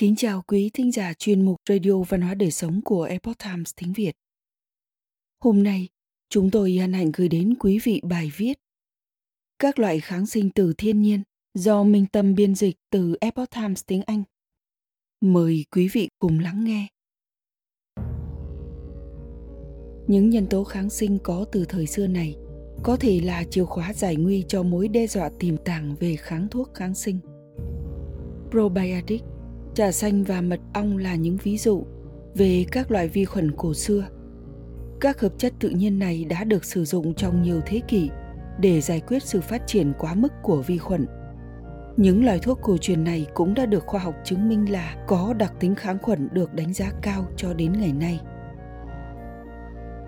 Kính chào quý thính giả chuyên mục Radio Văn hóa Đời Sống của Epoch Times tiếng Việt. Hôm nay, chúng tôi hân hạnh gửi đến quý vị bài viết Các loại kháng sinh từ thiên nhiên do Minh Tâm biên dịch từ Epoch Times tiếng Anh. Mời quý vị cùng lắng nghe. Những nhân tố kháng sinh có từ thời xưa này có thể là chìa khóa giải nguy cho mối đe dọa tiềm tàng về kháng thuốc kháng sinh. Probiotic Trà xanh và mật ong là những ví dụ về các loại vi khuẩn cổ xưa. Các hợp chất tự nhiên này đã được sử dụng trong nhiều thế kỷ để giải quyết sự phát triển quá mức của vi khuẩn. Những loại thuốc cổ truyền này cũng đã được khoa học chứng minh là có đặc tính kháng khuẩn được đánh giá cao cho đến ngày nay.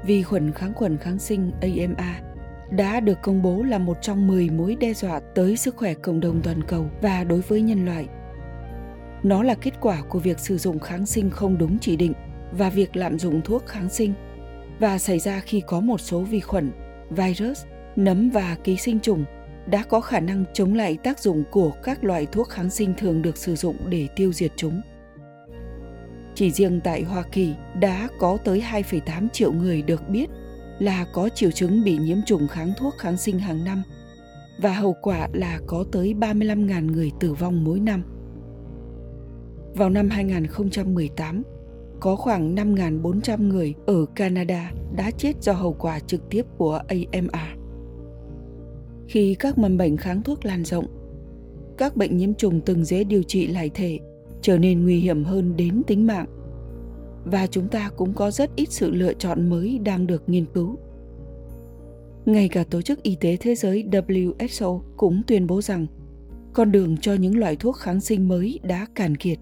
Vi khuẩn kháng khuẩn kháng sinh AMA đã được công bố là một trong 10 mối đe dọa tới sức khỏe cộng đồng toàn cầu và đối với nhân loại – nó là kết quả của việc sử dụng kháng sinh không đúng chỉ định và việc lạm dụng thuốc kháng sinh và xảy ra khi có một số vi khuẩn, virus, nấm và ký sinh trùng đã có khả năng chống lại tác dụng của các loại thuốc kháng sinh thường được sử dụng để tiêu diệt chúng. Chỉ riêng tại Hoa Kỳ đã có tới 2,8 triệu người được biết là có triệu chứng bị nhiễm trùng kháng thuốc kháng sinh hàng năm và hậu quả là có tới 35.000 người tử vong mỗi năm. Vào năm 2018, có khoảng 5.400 người ở Canada đã chết do hậu quả trực tiếp của AMR. Khi các mầm bệnh kháng thuốc lan rộng, các bệnh nhiễm trùng từng dễ điều trị lại thể trở nên nguy hiểm hơn đến tính mạng. Và chúng ta cũng có rất ít sự lựa chọn mới đang được nghiên cứu. Ngay cả Tổ chức Y tế Thế giới WHO cũng tuyên bố rằng con đường cho những loại thuốc kháng sinh mới đã cạn kiệt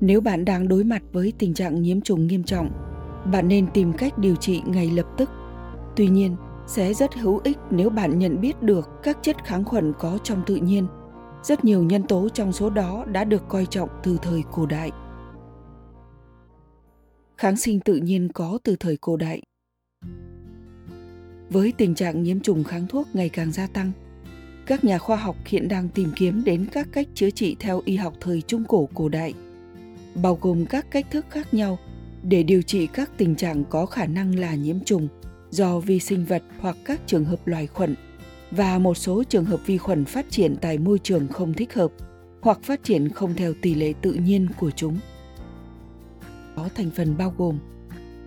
nếu bạn đang đối mặt với tình trạng nhiễm trùng nghiêm trọng, bạn nên tìm cách điều trị ngay lập tức. Tuy nhiên, sẽ rất hữu ích nếu bạn nhận biết được các chất kháng khuẩn có trong tự nhiên. Rất nhiều nhân tố trong số đó đã được coi trọng từ thời cổ đại. Kháng sinh tự nhiên có từ thời cổ đại. Với tình trạng nhiễm trùng kháng thuốc ngày càng gia tăng, các nhà khoa học hiện đang tìm kiếm đến các cách chữa trị theo y học thời trung cổ cổ đại – bao gồm các cách thức khác nhau để điều trị các tình trạng có khả năng là nhiễm trùng do vi sinh vật hoặc các trường hợp loài khuẩn và một số trường hợp vi khuẩn phát triển tại môi trường không thích hợp hoặc phát triển không theo tỷ lệ tự nhiên của chúng. Có thành phần bao gồm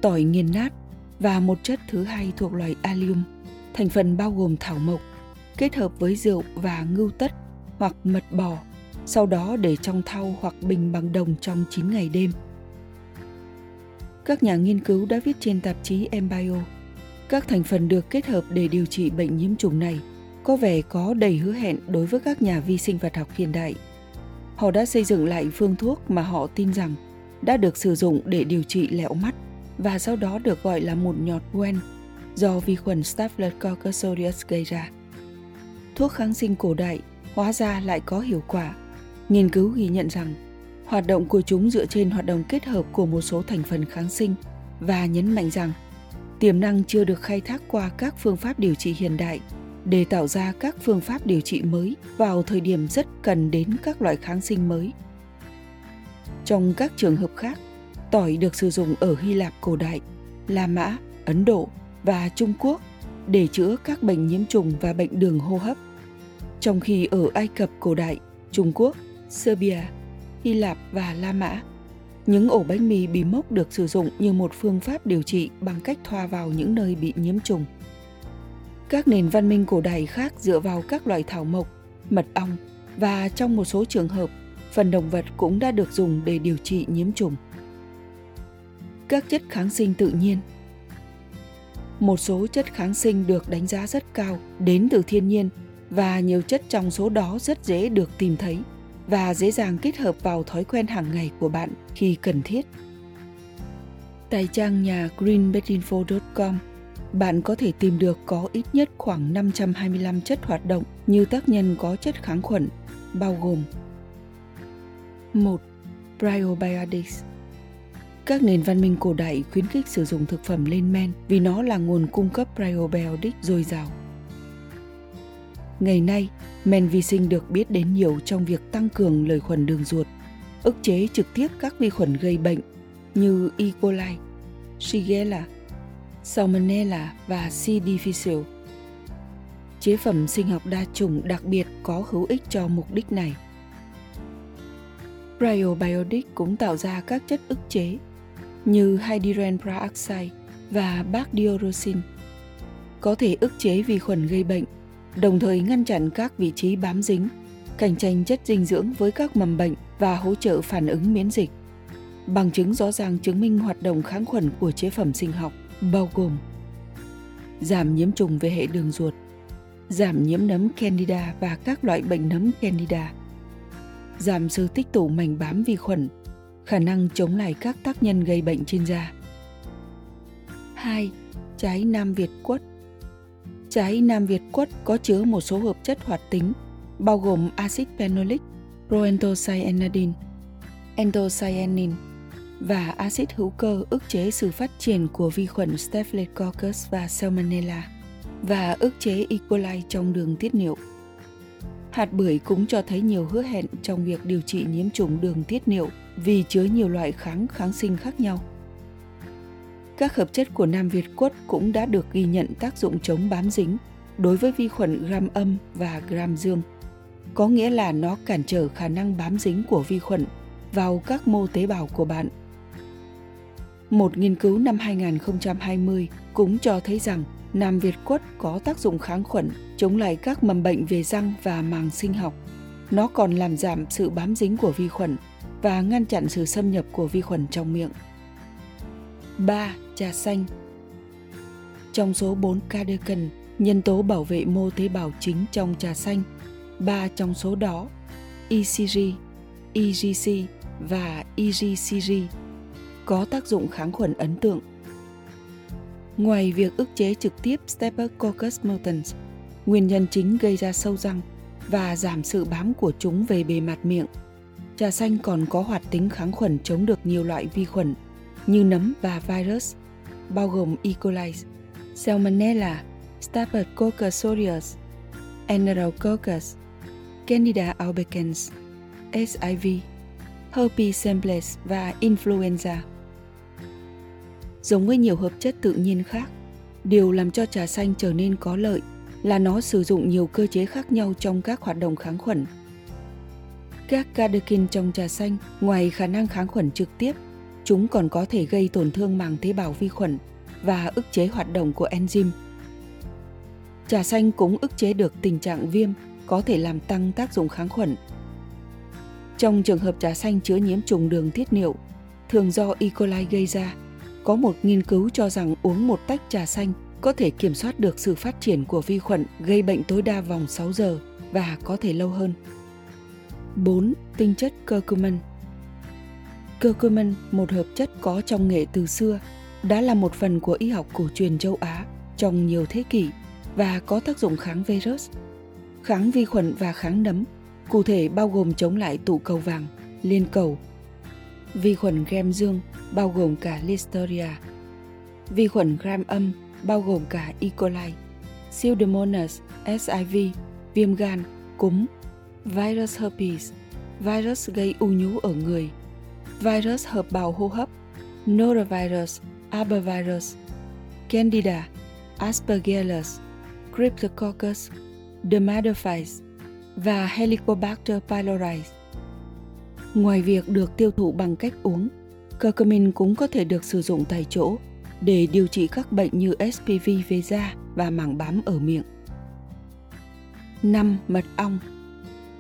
tỏi nghiền nát và một chất thứ hai thuộc loài allium, thành phần bao gồm thảo mộc, kết hợp với rượu và ngưu tất hoặc mật bò sau đó để trong thau hoặc bình bằng đồng trong 9 ngày đêm. Các nhà nghiên cứu đã viết trên tạp chí Embio, các thành phần được kết hợp để điều trị bệnh nhiễm trùng này có vẻ có đầy hứa hẹn đối với các nhà vi sinh vật học hiện đại. Họ đã xây dựng lại phương thuốc mà họ tin rằng đã được sử dụng để điều trị lẹo mắt và sau đó được gọi là một nhọt quen do vi khuẩn Staphylococcus aureus gây ra. Thuốc kháng sinh cổ đại hóa ra lại có hiệu quả Nghiên cứu ghi nhận rằng hoạt động của chúng dựa trên hoạt động kết hợp của một số thành phần kháng sinh và nhấn mạnh rằng tiềm năng chưa được khai thác qua các phương pháp điều trị hiện đại để tạo ra các phương pháp điều trị mới vào thời điểm rất cần đến các loại kháng sinh mới. Trong các trường hợp khác, tỏi được sử dụng ở Hy Lạp cổ đại, La Mã, Ấn Độ và Trung Quốc để chữa các bệnh nhiễm trùng và bệnh đường hô hấp. Trong khi ở Ai Cập cổ đại, Trung Quốc Serbia, Hy Lạp và La Mã. Những ổ bánh mì bị mốc được sử dụng như một phương pháp điều trị bằng cách thoa vào những nơi bị nhiễm trùng. Các nền văn minh cổ đại khác dựa vào các loại thảo mộc, mật ong và trong một số trường hợp, phần động vật cũng đã được dùng để điều trị nhiễm trùng. Các chất kháng sinh tự nhiên Một số chất kháng sinh được đánh giá rất cao đến từ thiên nhiên và nhiều chất trong số đó rất dễ được tìm thấy và dễ dàng kết hợp vào thói quen hàng ngày của bạn khi cần thiết. Tại trang nhà greenbetinfo.com, bạn có thể tìm được có ít nhất khoảng 525 chất hoạt động như tác nhân có chất kháng khuẩn, bao gồm 1. Probiotics Các nền văn minh cổ đại khuyến khích sử dụng thực phẩm lên men vì nó là nguồn cung cấp probiotic dồi dào. Ngày nay, men vi sinh được biết đến nhiều trong việc tăng cường lợi khuẩn đường ruột, ức chế trực tiếp các vi khuẩn gây bệnh như E. coli, Shigella, Salmonella và C. difficile. Chế phẩm sinh học đa chủng đặc biệt có hữu ích cho mục đích này. Cryobiotic cũng tạo ra các chất ức chế như hydrogen peroxide và bacdiorosin có thể ức chế vi khuẩn gây bệnh, đồng thời ngăn chặn các vị trí bám dính, cạnh tranh chất dinh dưỡng với các mầm bệnh và hỗ trợ phản ứng miễn dịch. Bằng chứng rõ ràng chứng minh hoạt động kháng khuẩn của chế phẩm sinh học bao gồm giảm nhiễm trùng về hệ đường ruột, giảm nhiễm nấm Candida và các loại bệnh nấm Candida, giảm sự tích tụ mảnh bám vi khuẩn, khả năng chống lại các tác nhân gây bệnh trên da. 2. Trái Nam Việt quất Trái Nam Việt quất có chứa một số hợp chất hoạt tính, bao gồm axit phenolic, proanthocyanidin, anthocyanin và axit hữu cơ ức chế sự phát triển của vi khuẩn Staphylococcus và Salmonella và ức chế E. coli trong đường tiết niệu. Hạt bưởi cũng cho thấy nhiều hứa hẹn trong việc điều trị nhiễm trùng đường tiết niệu vì chứa nhiều loại kháng kháng sinh khác nhau. Các hợp chất của Nam Việt quất cũng đã được ghi nhận tác dụng chống bám dính đối với vi khuẩn gram âm và gram dương. Có nghĩa là nó cản trở khả năng bám dính của vi khuẩn vào các mô tế bào của bạn. Một nghiên cứu năm 2020 cũng cho thấy rằng Nam Việt quất có tác dụng kháng khuẩn, chống lại các mầm bệnh về răng và màng sinh học. Nó còn làm giảm sự bám dính của vi khuẩn và ngăn chặn sự xâm nhập của vi khuẩn trong miệng. 3. Trà xanh Trong số 4 cadecan, nhân tố bảo vệ mô tế bào chính trong trà xanh, ba trong số đó, ECG, EGC và EGCG, có tác dụng kháng khuẩn ấn tượng. Ngoài việc ức chế trực tiếp Staphylococcus mutans, nguyên nhân chính gây ra sâu răng và giảm sự bám của chúng về bề mặt miệng, trà xanh còn có hoạt tính kháng khuẩn chống được nhiều loại vi khuẩn như nấm và virus, bao gồm E. coli, Salmonella, Staphylococcus aureus, Enterococcus, Candida albicans, SIV, herpes simplex và influenza. Giống với nhiều hợp chất tự nhiên khác, điều làm cho trà xanh trở nên có lợi là nó sử dụng nhiều cơ chế khác nhau trong các hoạt động kháng khuẩn. Các catekin trong trà xanh, ngoài khả năng kháng khuẩn trực tiếp, chúng còn có thể gây tổn thương màng tế bào vi khuẩn và ức chế hoạt động của enzyme. Trà xanh cũng ức chế được tình trạng viêm, có thể làm tăng tác dụng kháng khuẩn. Trong trường hợp trà xanh chứa nhiễm trùng đường tiết niệu, thường do E. coli gây ra, có một nghiên cứu cho rằng uống một tách trà xanh có thể kiểm soát được sự phát triển của vi khuẩn gây bệnh tối đa vòng 6 giờ và có thể lâu hơn. 4. Tinh chất curcumin Curcumin, một hợp chất có trong nghệ từ xưa, đã là một phần của y học cổ truyền châu Á trong nhiều thế kỷ và có tác dụng kháng virus, kháng vi khuẩn và kháng nấm, cụ thể bao gồm chống lại tụ cầu vàng, liên cầu, vi khuẩn gram dương bao gồm cả Listeria, vi khuẩn gram âm bao gồm cả E. coli, Pseudomonas, SIV, viêm gan, cúm, virus herpes, virus gây u nhú ở người, virus hợp bào hô hấp, norovirus, arbovirus, candida, aspergillus, cryptococcus, dermatophytes và helicobacter pylori. Ngoài việc được tiêu thụ bằng cách uống, curcumin cũng có thể được sử dụng tại chỗ để điều trị các bệnh như SPV về da và mảng bám ở miệng. 5. Mật ong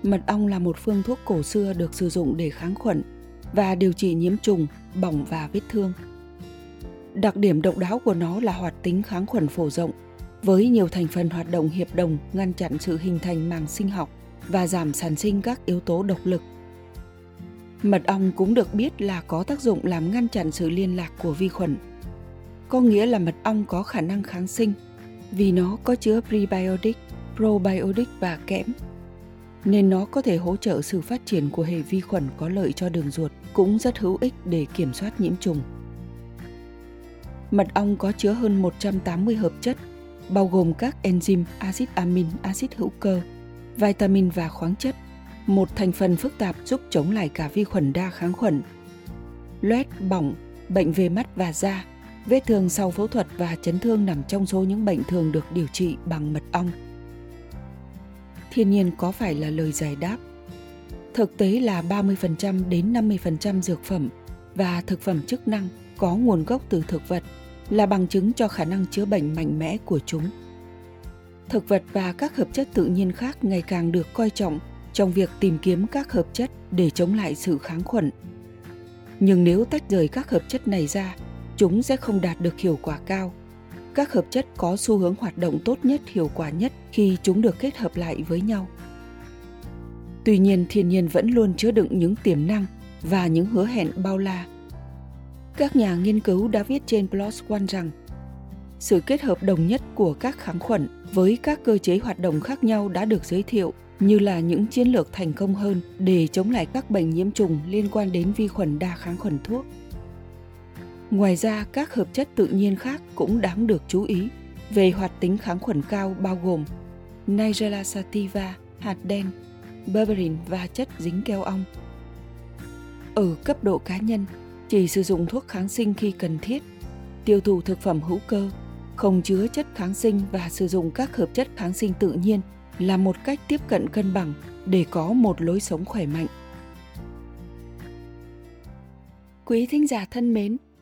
Mật ong là một phương thuốc cổ xưa được sử dụng để kháng khuẩn và điều trị nhiễm trùng, bỏng và vết thương. Đặc điểm độc đáo của nó là hoạt tính kháng khuẩn phổ rộng, với nhiều thành phần hoạt động hiệp đồng ngăn chặn sự hình thành màng sinh học và giảm sản sinh các yếu tố độc lực. Mật ong cũng được biết là có tác dụng làm ngăn chặn sự liên lạc của vi khuẩn. Có nghĩa là mật ong có khả năng kháng sinh vì nó có chứa prebiotic, probiotic và kẽm nên nó có thể hỗ trợ sự phát triển của hệ vi khuẩn có lợi cho đường ruột, cũng rất hữu ích để kiểm soát nhiễm trùng. Mật ong có chứa hơn 180 hợp chất, bao gồm các enzyme, axit amin, axit hữu cơ, vitamin và khoáng chất, một thành phần phức tạp giúp chống lại cả vi khuẩn đa kháng khuẩn. Loét, bỏng, bệnh về mắt và da, vết thương sau phẫu thuật và chấn thương nằm trong số những bệnh thường được điều trị bằng mật ong. Thiên nhiên có phải là lời giải đáp? Thực tế là 30% đến 50% dược phẩm và thực phẩm chức năng có nguồn gốc từ thực vật là bằng chứng cho khả năng chữa bệnh mạnh mẽ của chúng. Thực vật và các hợp chất tự nhiên khác ngày càng được coi trọng trong việc tìm kiếm các hợp chất để chống lại sự kháng khuẩn. Nhưng nếu tách rời các hợp chất này ra, chúng sẽ không đạt được hiệu quả cao. Các hợp chất có xu hướng hoạt động tốt nhất, hiệu quả nhất khi chúng được kết hợp lại với nhau. Tuy nhiên, thiên nhiên vẫn luôn chứa đựng những tiềm năng và những hứa hẹn bao la. Các nhà nghiên cứu đã viết trên blog ONE rằng sự kết hợp đồng nhất của các kháng khuẩn với các cơ chế hoạt động khác nhau đã được giới thiệu như là những chiến lược thành công hơn để chống lại các bệnh nhiễm trùng liên quan đến vi khuẩn đa kháng khuẩn thuốc. Ngoài ra, các hợp chất tự nhiên khác cũng đáng được chú ý về hoạt tính kháng khuẩn cao bao gồm Nigella sativa, hạt đen, berberin và chất dính keo ong. Ở cấp độ cá nhân, chỉ sử dụng thuốc kháng sinh khi cần thiết, tiêu thụ thực phẩm hữu cơ, không chứa chất kháng sinh và sử dụng các hợp chất kháng sinh tự nhiên là một cách tiếp cận cân bằng để có một lối sống khỏe mạnh. Quý thính giả thân mến,